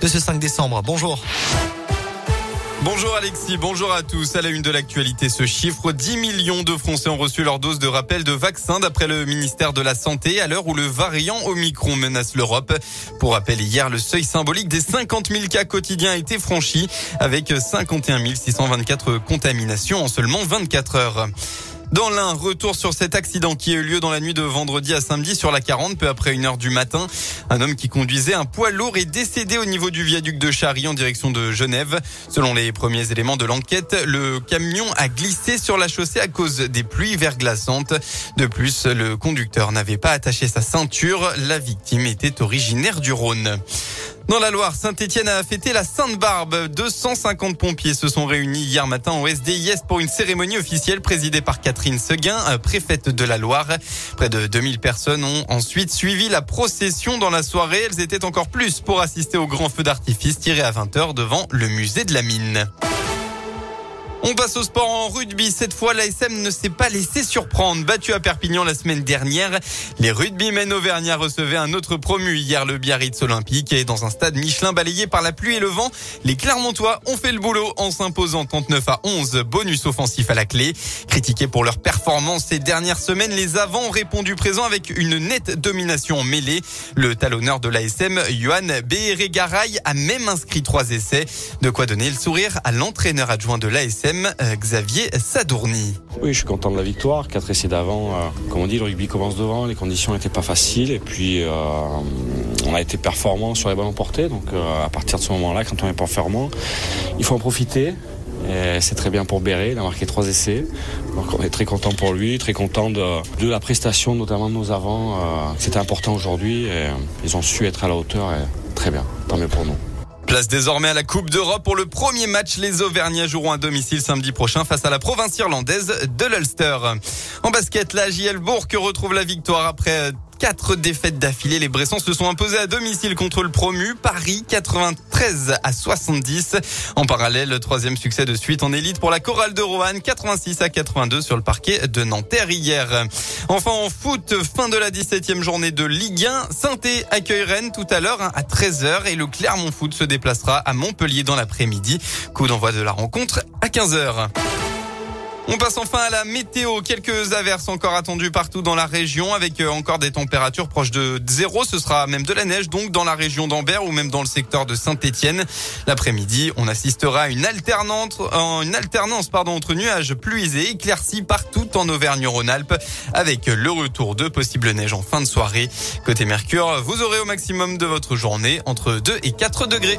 de ce 5 décembre. Bonjour. Bonjour Alexis, bonjour à tous. À la une de l'actualité, ce chiffre, 10 millions de Français ont reçu leur dose de rappel de vaccin d'après le ministère de la Santé à l'heure où le variant Omicron menace l'Europe. Pour rappel, hier, le seuil symbolique des 50 000 cas quotidiens a été franchi avec 51 624 contaminations en seulement 24 heures. Dans l'un, retour sur cet accident qui a eu lieu dans la nuit de vendredi à samedi sur la 40, peu après une heure du matin. Un homme qui conduisait un poids lourd est décédé au niveau du viaduc de Charry en direction de Genève. Selon les premiers éléments de l'enquête, le camion a glissé sur la chaussée à cause des pluies verglaçantes. De plus, le conducteur n'avait pas attaché sa ceinture. La victime était originaire du Rhône. Dans la Loire, Saint-Etienne a fêté la Sainte-Barbe. 250 pompiers se sont réunis hier matin au SDIS pour une cérémonie officielle présidée par Catherine Seguin, préfète de la Loire. Près de 2000 personnes ont ensuite suivi la procession dans la soirée. Elles étaient encore plus pour assister au grand feu d'artifice tiré à 20h devant le musée de la mine. On passe au sport en rugby. Cette fois, l'ASM ne s'est pas laissé surprendre. Battu à Perpignan la semaine dernière, les rugbymen auvergnats recevaient un autre promu hier, le Biarritz Olympique. Et dans un stade Michelin balayé par la pluie et le vent, les Clermontois ont fait le boulot en s'imposant 39 à 11. Bonus offensif à la clé. Critiqués pour leur performance ces dernières semaines, les avants ont répondu présent avec une nette domination mêlée. Le talonneur de l'ASM, Johan Béhérégaray, a même inscrit trois essais. De quoi donner le sourire à l'entraîneur adjoint de l'ASM. Euh, Xavier Sadourny. Oui, je suis content de la victoire. Quatre essais d'avant, euh, comme on dit, le rugby commence devant. Les conditions n'étaient pas faciles et puis euh, on a été performant sur les ballons portés. Donc à partir de ce moment-là, quand on est performant, il faut en profiter. C'est très bien pour Béret, il a marqué trois essais. Donc on est très content pour lui, très content de, la prestation, notamment de nos avants. C'était important aujourd'hui ils ont su être à la hauteur très bien, tant mieux pour nous. Place désormais à la Coupe d'Europe pour le premier match. Les Auvergnats joueront à domicile samedi prochain face à la province irlandaise de l'Ulster. En basket, la JL Bourg retrouve la victoire après quatre défaites d'affilée. Les Bressons se sont imposés à domicile contre le promu Paris 93 à 70. En parallèle, le troisième succès de suite en élite pour la chorale de Roanne 86 à 82 sur le parquet de Nanterre hier. Enfin en foot, fin de la 17e journée de Ligue 1. saint accueille Rennes tout à l'heure hein, à 13h et le Clermont Foot se déplacera à Montpellier dans l'après-midi. Coup d'envoi de la rencontre à 15h. On passe enfin à la météo. Quelques averses encore attendues partout dans la région avec euh, encore des températures proches de zéro. Ce sera même de la neige donc dans la région d'Ambert ou même dans le secteur de Saint-Étienne. L'après-midi, on assistera à une alternante, une alternance pardon, entre nuages, pluies et éclaircies partout en Auvergne-Rhône-Alpes avec le retour de possibles neiges en fin de soirée. Côté Mercure, vous aurez au maximum de votre journée entre 2 et 4 degrés.